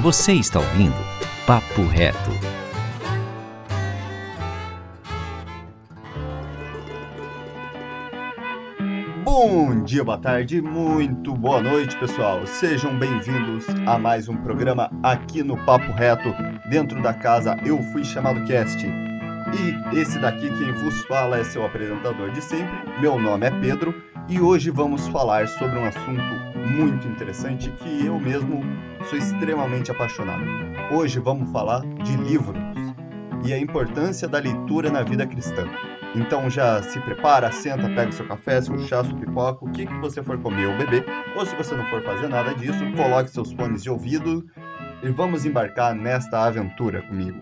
Você está ouvindo Papo Reto. Bom dia, boa tarde, muito boa noite, pessoal. Sejam bem-vindos a mais um programa aqui no Papo Reto, dentro da casa Eu Fui Chamado Cast. E esse daqui quem vos fala é seu apresentador de sempre. Meu nome é Pedro e hoje vamos falar sobre um assunto muito interessante que eu mesmo sou extremamente apaixonado. Hoje vamos falar de livros e a importância da leitura na vida cristã. Então já se prepara, senta, pega seu café, seu chá, sua pipoca, o que, que você for comer ou beber, ou se você não for fazer nada disso, coloque seus fones de ouvido e vamos embarcar nesta aventura comigo.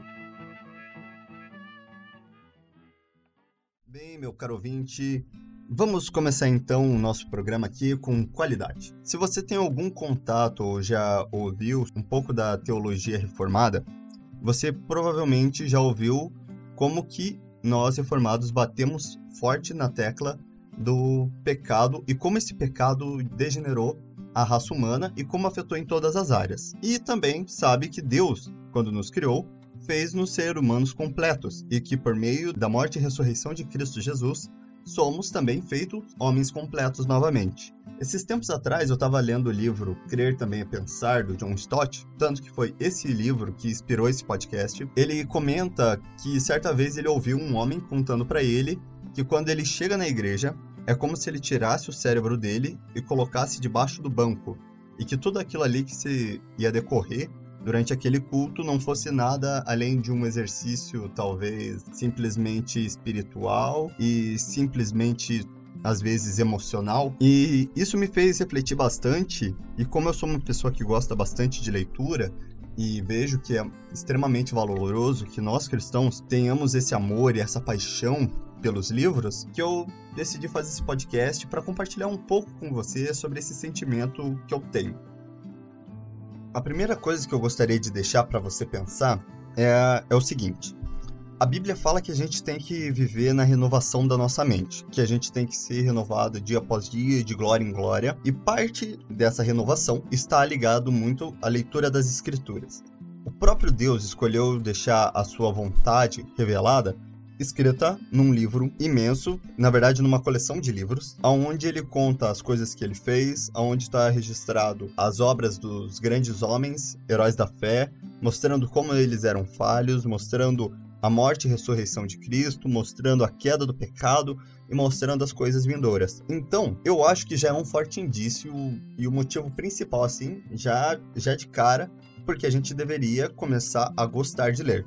Bem, meu caro ouvinte, Vamos começar então o nosso programa aqui com qualidade. Se você tem algum contato ou já ouviu um pouco da teologia reformada, você provavelmente já ouviu como que nós reformados batemos forte na tecla do pecado e como esse pecado degenerou a raça humana e como afetou em todas as áreas. E também sabe que Deus, quando nos criou, fez-nos ser humanos completos e que por meio da morte e ressurreição de Cristo Jesus, somos também feitos homens completos novamente. Esses tempos atrás eu estava lendo o livro Crer Também é Pensar, do John Stott, tanto que foi esse livro que inspirou esse podcast. Ele comenta que certa vez ele ouviu um homem contando para ele que quando ele chega na igreja, é como se ele tirasse o cérebro dele e colocasse debaixo do banco, e que tudo aquilo ali que se ia decorrer durante aquele culto não fosse nada além de um exercício talvez simplesmente espiritual e simplesmente às vezes emocional. E isso me fez refletir bastante. E como eu sou uma pessoa que gosta bastante de leitura, e vejo que é extremamente valoroso que nós cristãos tenhamos esse amor e essa paixão pelos livros, que eu decidi fazer esse podcast para compartilhar um pouco com você sobre esse sentimento que eu tenho. A primeira coisa que eu gostaria de deixar para você pensar é, é o seguinte: a Bíblia fala que a gente tem que viver na renovação da nossa mente, que a gente tem que ser renovado dia após dia, de glória em glória, e parte dessa renovação está ligado muito à leitura das Escrituras. O próprio Deus escolheu deixar a sua vontade revelada escrita num livro imenso, na verdade numa coleção de livros, onde ele conta as coisas que ele fez, onde está registrado as obras dos grandes homens, heróis da fé, mostrando como eles eram falhos, mostrando a morte e ressurreição de Cristo, mostrando a queda do pecado e mostrando as coisas vindouras. Então, eu acho que já é um forte indício e o motivo principal assim, já já de cara, porque a gente deveria começar a gostar de ler.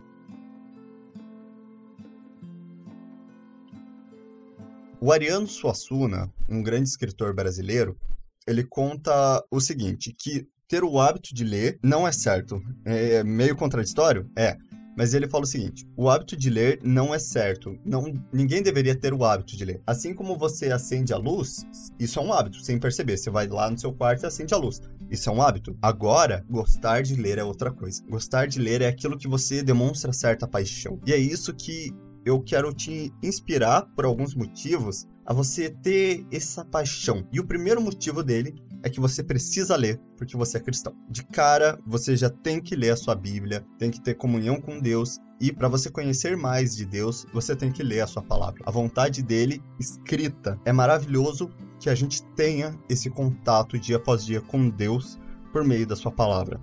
O Ariano Suassuna, um grande escritor brasileiro, ele conta o seguinte, que ter o hábito de ler não é certo. É meio contraditório? É. Mas ele fala o seguinte: o hábito de ler não é certo. Não, ninguém deveria ter o hábito de ler. Assim como você acende a luz, isso é um hábito, sem perceber. Você vai lá no seu quarto e acende a luz. Isso é um hábito. Agora, gostar de ler é outra coisa. Gostar de ler é aquilo que você demonstra certa paixão. E é isso que eu quero te inspirar por alguns motivos a você ter essa paixão. E o primeiro motivo dele é que você precisa ler porque você é cristão. De cara, você já tem que ler a sua Bíblia, tem que ter comunhão com Deus e para você conhecer mais de Deus, você tem que ler a sua palavra. A vontade dele escrita. É maravilhoso que a gente tenha esse contato dia após dia com Deus por meio da sua palavra.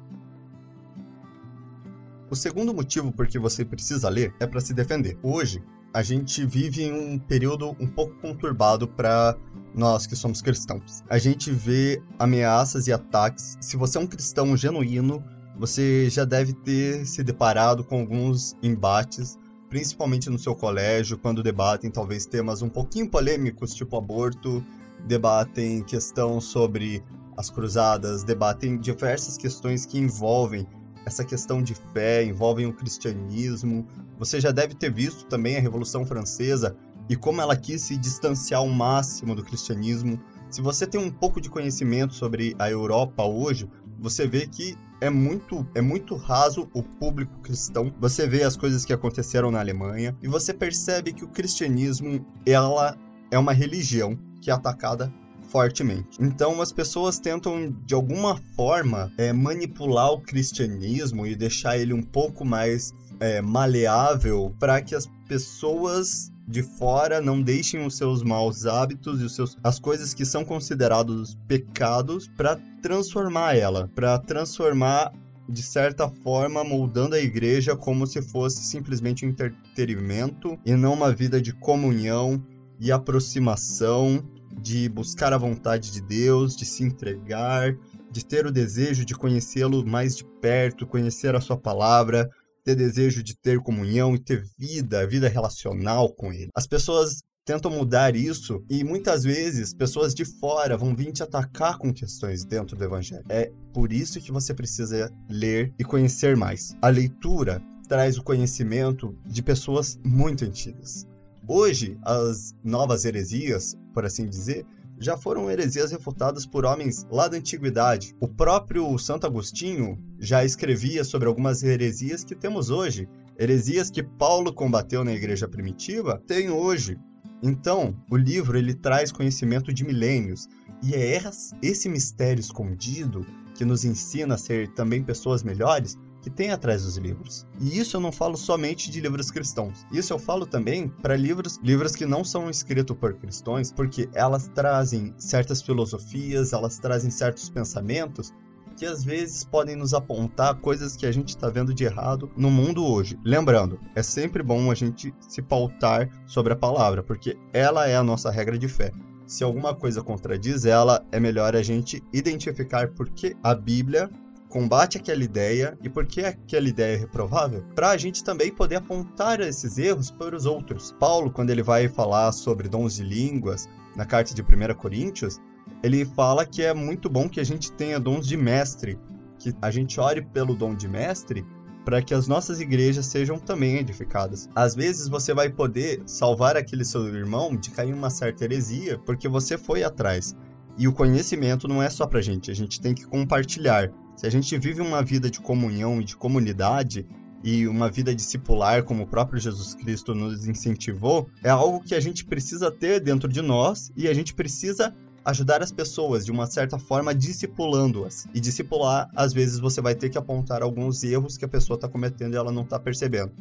O segundo motivo por que você precisa ler é para se defender. Hoje, a gente vive em um período um pouco conturbado para nós que somos cristãos. A gente vê ameaças e ataques. Se você é um cristão genuíno, você já deve ter se deparado com alguns embates, principalmente no seu colégio, quando debatem talvez temas um pouquinho polêmicos, tipo aborto, debatem questão sobre as cruzadas, debatem diversas questões que envolvem essa questão de fé, envolvem o cristianismo. Você já deve ter visto também a Revolução Francesa e como ela quis se distanciar ao máximo do cristianismo. Se você tem um pouco de conhecimento sobre a Europa hoje, você vê que é muito, é muito raso o público cristão. Você vê as coisas que aconteceram na Alemanha e você percebe que o cristianismo ela é uma religião que é atacada fortemente. Então as pessoas tentam de alguma forma é, manipular o cristianismo e deixar ele um pouco mais é, maleável para que as pessoas de fora não deixem os seus maus hábitos e os seus, as coisas que são considerados pecados para transformar ela, para transformar de certa forma moldando a igreja como se fosse simplesmente um entretenimento e não uma vida de comunhão e aproximação, de buscar a vontade de Deus, de se entregar, de ter o desejo de conhecê-lo mais de perto, conhecer a sua palavra, ter desejo de ter comunhão e ter vida, vida relacional com ele. As pessoas tentam mudar isso e muitas vezes pessoas de fora vão vir te atacar com questões dentro do evangelho. É por isso que você precisa ler e conhecer mais. A leitura traz o conhecimento de pessoas muito antigas. Hoje, as novas heresias, por assim dizer, já foram heresias refutadas por homens lá da antiguidade. O próprio Santo Agostinho já escrevia sobre algumas heresias que temos hoje. Heresias que Paulo combateu na igreja primitiva, tem hoje. Então, o livro ele traz conhecimento de milênios, e é esse mistério escondido que nos ensina a ser também pessoas melhores que tem atrás dos livros. E isso eu não falo somente de livros cristãos. Isso eu falo também para livros, livros que não são escritos por cristãos, porque elas trazem certas filosofias, elas trazem certos pensamentos que às vezes podem nos apontar coisas que a gente está vendo de errado no mundo hoje. Lembrando, é sempre bom a gente se pautar sobre a palavra, porque ela é a nossa regra de fé. Se alguma coisa contradiz ela, é melhor a gente identificar porque a Bíblia combate aquela ideia e por que aquela ideia é reprovável, para a gente também poder apontar esses erros para os outros. Paulo, quando ele vai falar sobre dons de línguas na carta de 1 Coríntios, ele fala que é muito bom que a gente tenha dons de mestre, que a gente ore pelo dom de mestre para que as nossas igrejas sejam também edificadas. Às vezes você vai poder salvar aquele seu irmão de cair em uma certa heresia porque você foi atrás. E o conhecimento não é só para gente, a gente tem que compartilhar. Se a gente vive uma vida de comunhão e de comunidade, e uma vida discipular, como o próprio Jesus Cristo nos incentivou, é algo que a gente precisa ter dentro de nós e a gente precisa ajudar as pessoas de uma certa forma discipulando-as. E discipular, às vezes você vai ter que apontar alguns erros que a pessoa está cometendo e ela não está percebendo.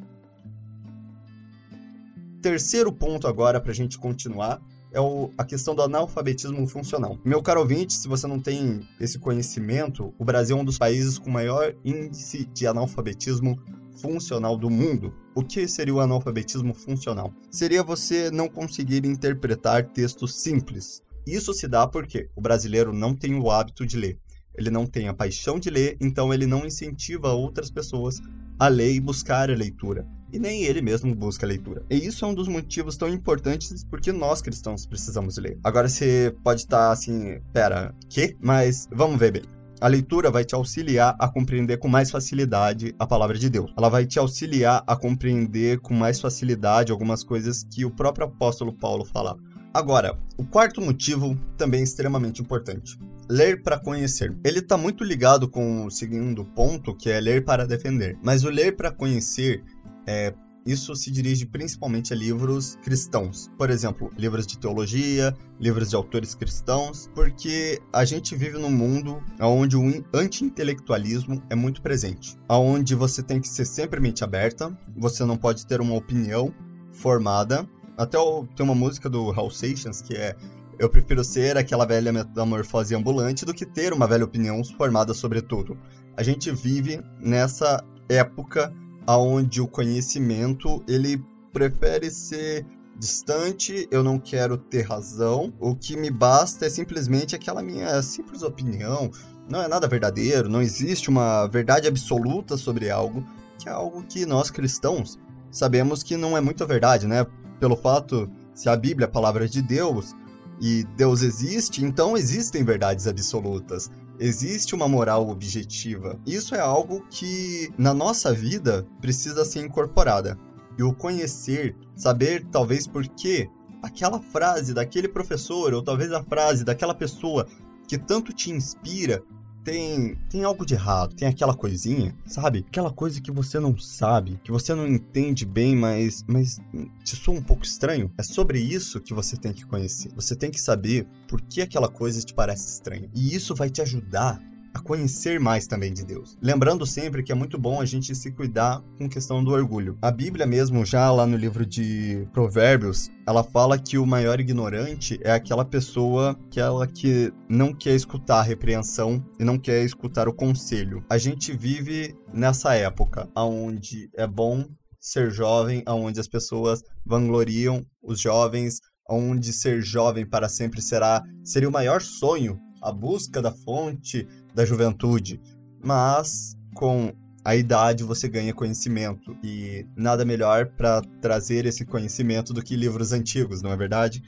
Terceiro ponto agora para a gente continuar é o, a questão do analfabetismo funcional. Meu caro ouvinte, se você não tem esse conhecimento, o Brasil é um dos países com maior índice de analfabetismo funcional do mundo. O que seria o analfabetismo funcional? Seria você não conseguir interpretar textos simples, isso se dá porque o brasileiro não tem o hábito de ler. Ele não tem a paixão de ler, então ele não incentiva outras pessoas a ler e buscar a leitura. E nem ele mesmo busca a leitura. E isso é um dos motivos tão importantes porque nós cristãos precisamos ler. Agora você pode estar assim, pera, que? Mas vamos ver bem. A leitura vai te auxiliar a compreender com mais facilidade a palavra de Deus. Ela vai te auxiliar a compreender com mais facilidade algumas coisas que o próprio apóstolo Paulo fala. Agora, o quarto motivo também é extremamente importante. Ler para conhecer. Ele está muito ligado com o segundo ponto, que é ler para defender. Mas o ler para conhecer é, isso se dirige principalmente a livros cristãos. Por exemplo, livros de teologia, livros de autores cristãos, porque a gente vive num mundo onde o anti-intelectualismo é muito presente. Onde você tem que ser sempre mente aberta, você não pode ter uma opinião formada até tem uma música do Hal Seixas que é Eu prefiro ser aquela velha metamorfose ambulante do que ter uma velha opinião formada sobre tudo. A gente vive nessa época onde o conhecimento ele prefere ser distante, eu não quero ter razão, o que me basta é simplesmente aquela minha simples opinião, não é nada verdadeiro, não existe uma verdade absoluta sobre algo, que é algo que nós cristãos sabemos que não é muito verdade, né? pelo fato, se a Bíblia é a palavra de Deus e Deus existe, então existem verdades absolutas. Existe uma moral objetiva. Isso é algo que na nossa vida precisa ser incorporada. E o conhecer, saber talvez por que aquela frase daquele professor, ou talvez a frase daquela pessoa que tanto te inspira, tem, tem algo de errado, tem aquela coisinha, sabe? Aquela coisa que você não sabe, que você não entende bem, mas, mas te soa um pouco estranho. É sobre isso que você tem que conhecer. Você tem que saber por que aquela coisa te parece estranha. E isso vai te ajudar a conhecer mais também de Deus. Lembrando sempre que é muito bom a gente se cuidar com questão do orgulho. A Bíblia mesmo, já lá no livro de Provérbios, ela fala que o maior ignorante é aquela pessoa que ela que não quer escutar a repreensão e não quer escutar o conselho. A gente vive nessa época onde é bom ser jovem, onde as pessoas vangloriam os jovens, onde ser jovem para sempre será seria o maior sonho, a busca da fonte da juventude, mas com a idade você ganha conhecimento e nada melhor para trazer esse conhecimento do que livros antigos, não é verdade?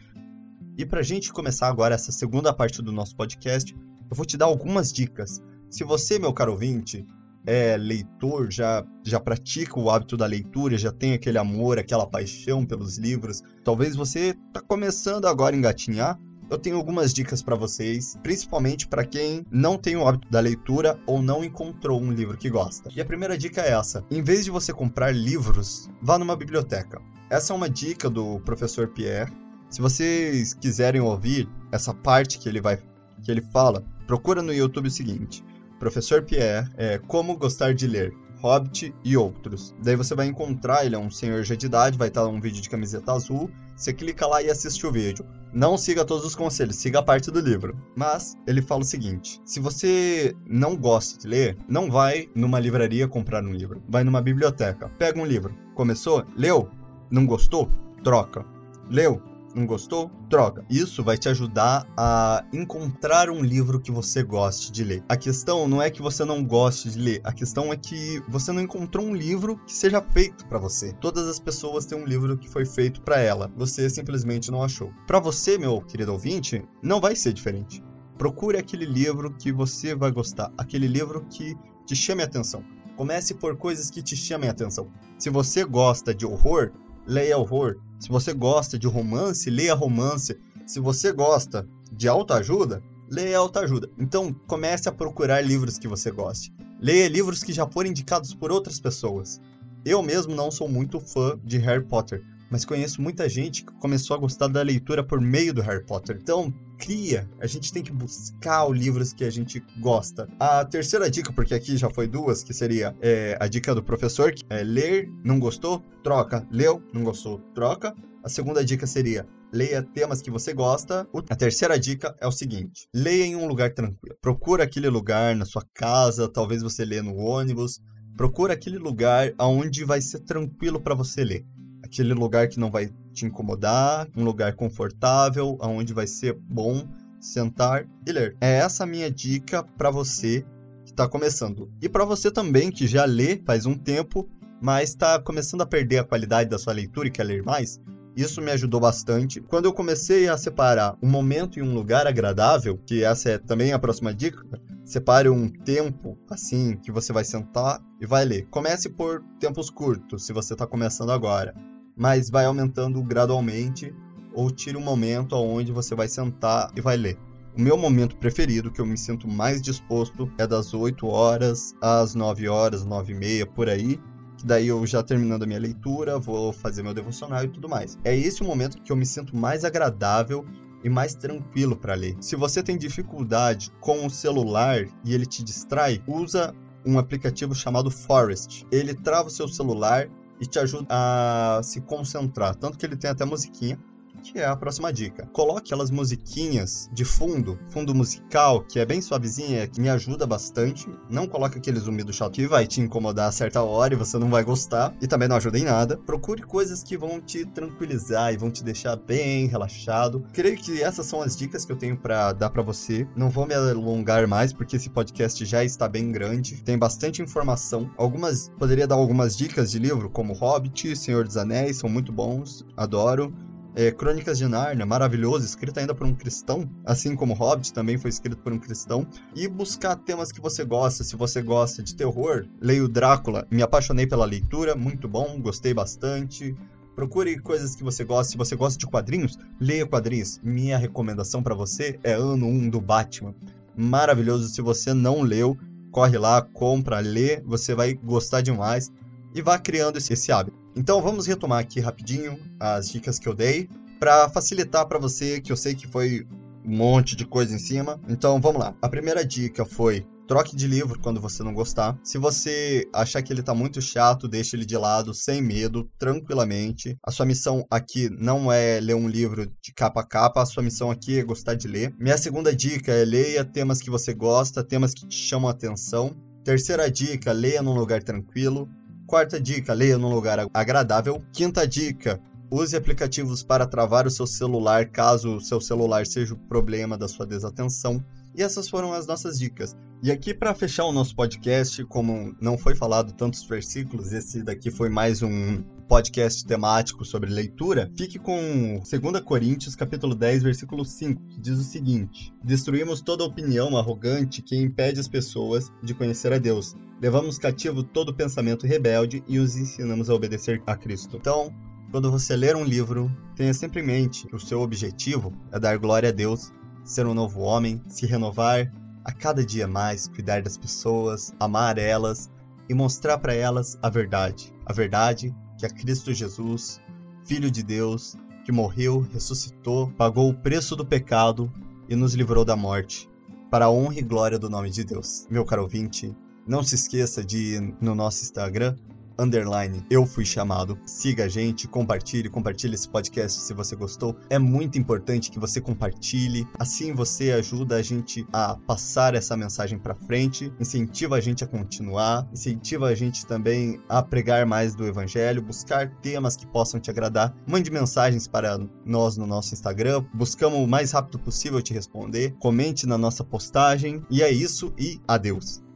E para gente começar agora essa segunda parte do nosso podcast, eu vou te dar algumas dicas. Se você, meu caro ouvinte, é leitor, já, já pratica o hábito da leitura, já tem aquele amor, aquela paixão pelos livros, talvez você está começando agora a engatinhar, eu tenho algumas dicas para vocês, principalmente para quem não tem o hábito da leitura ou não encontrou um livro que gosta. E a primeira dica é essa: em vez de você comprar livros, vá numa biblioteca. Essa é uma dica do professor Pierre. Se vocês quiserem ouvir essa parte que ele vai que ele fala, procura no YouTube o seguinte: Professor Pierre é Como Gostar de Ler. Hobbit e outros. Daí você vai encontrar, ele é um senhor já de idade, vai estar um vídeo de camiseta azul. Você clica lá e assiste o vídeo. Não siga todos os conselhos, siga a parte do livro. Mas ele fala o seguinte: se você não gosta de ler, não vai numa livraria comprar um livro. Vai numa biblioteca. Pega um livro. Começou? Leu? Não gostou? Troca. Leu? Não gostou? Troca. Isso vai te ajudar a encontrar um livro que você goste de ler. A questão não é que você não goste de ler, a questão é que você não encontrou um livro que seja feito para você. Todas as pessoas têm um livro que foi feito para ela, você simplesmente não achou. Para você, meu querido ouvinte, não vai ser diferente. Procure aquele livro que você vai gostar, aquele livro que te chame a atenção. Comece por coisas que te chamem a atenção. Se você gosta de horror, leia horror. Se você gosta de romance, leia romance. Se você gosta de autoajuda, leia autoajuda. Então, comece a procurar livros que você goste. Leia livros que já foram indicados por outras pessoas. Eu mesmo não sou muito fã de Harry Potter, mas conheço muita gente que começou a gostar da leitura por meio do Harry Potter. Então, cria, a gente tem que buscar os livros que a gente gosta. A terceira dica, porque aqui já foi duas, que seria é, a dica do professor, que é ler, não gostou, troca. Leu, não gostou, troca. A segunda dica seria leia temas que você gosta. A terceira dica é o seguinte: leia em um lugar tranquilo. Procura aquele lugar na sua casa, talvez você lê no ônibus. Procura aquele lugar onde vai ser tranquilo para você ler. Aquele lugar que não vai te incomodar, um lugar confortável, aonde vai ser bom sentar e ler. É essa a minha dica para você que está começando. E para você também que já lê faz um tempo, mas está começando a perder a qualidade da sua leitura e quer ler mais. Isso me ajudou bastante. Quando eu comecei a separar um momento e um lugar agradável, que essa é também a próxima dica, separe um tempo assim que você vai sentar e vai ler. Comece por tempos curtos, se você está começando agora mas vai aumentando gradualmente ou tire um momento onde você vai sentar e vai ler. O meu momento preferido, que eu me sinto mais disposto, é das 8 horas às 9 horas, 9 e meia, por aí. Que daí eu já terminando a minha leitura, vou fazer meu devocional e tudo mais. É esse o momento que eu me sinto mais agradável e mais tranquilo para ler. Se você tem dificuldade com o celular e ele te distrai, usa um aplicativo chamado Forest. Ele trava o seu celular e te ajuda a se concentrar. Tanto que ele tem até musiquinha que é a próxima dica. Coloque aquelas musiquinhas de fundo, fundo musical, que é bem suavezinha, que me ajuda bastante. Não coloque aquele zumbido chato que vai te incomodar a certa hora e você não vai gostar. E também não ajuda em nada. Procure coisas que vão te tranquilizar e vão te deixar bem relaxado. Creio que essas são as dicas que eu tenho para dar para você. Não vou me alongar mais, porque esse podcast já está bem grande. Tem bastante informação. Algumas, poderia dar algumas dicas de livro, como Hobbit, Senhor dos Anéis, são muito bons, adoro. É, Crônicas de Nárnia, maravilhoso, escrito ainda por um cristão, assim como Hobbit também foi escrito por um cristão. E buscar temas que você gosta. Se você gosta de terror, leio Drácula. Me apaixonei pela leitura, muito bom, gostei bastante. Procure coisas que você gosta. Se você gosta de quadrinhos, leia quadrinhos. Minha recomendação para você é Ano 1 do Batman. maravilhoso. Se você não leu, corre lá, compra, lê, você vai gostar demais e vá criando esse hábito. Então vamos retomar aqui rapidinho as dicas que eu dei para facilitar para você, que eu sei que foi um monte de coisa em cima. Então vamos lá. A primeira dica foi Troque de livro quando você não gostar. Se você achar que ele tá muito chato, deixe ele de lado, sem medo, tranquilamente. A sua missão aqui não é ler um livro de capa a capa, a sua missão aqui é gostar de ler. Minha segunda dica é leia temas que você gosta, temas que te chamam a atenção. Terceira dica, leia num lugar tranquilo. Quarta dica, leia num lugar agradável. Quinta dica, use aplicativos para travar o seu celular caso o seu celular seja o problema da sua desatenção. E essas foram as nossas dicas. E aqui, para fechar o nosso podcast, como não foi falado tantos versículos, esse daqui foi mais um podcast temático sobre leitura, fique com 2 Coríntios, capítulo 10, versículo 5, que diz o seguinte: Destruímos toda opinião arrogante que impede as pessoas de conhecer a Deus. Levamos cativo todo pensamento rebelde e os ensinamos a obedecer a Cristo. Então, quando você ler um livro, tenha sempre em mente que o seu objetivo é dar glória a Deus, ser um novo homem, se renovar a cada dia mais cuidar das pessoas, amar elas e mostrar para elas a verdade. A verdade que é Cristo Jesus, Filho de Deus, que morreu, ressuscitou, pagou o preço do pecado e nos livrou da morte, para a honra e glória do nome de Deus. Meu caro ouvinte, não se esqueça de ir no nosso Instagram underline eu fui chamado. Siga a gente, compartilhe, compartilhe esse podcast se você gostou. É muito importante que você compartilhe. Assim você ajuda a gente a passar essa mensagem para frente, incentiva a gente a continuar, incentiva a gente também a pregar mais do evangelho, buscar temas que possam te agradar. Mande mensagens para nós no nosso Instagram. Buscamos o mais rápido possível te responder. Comente na nossa postagem. E é isso e adeus.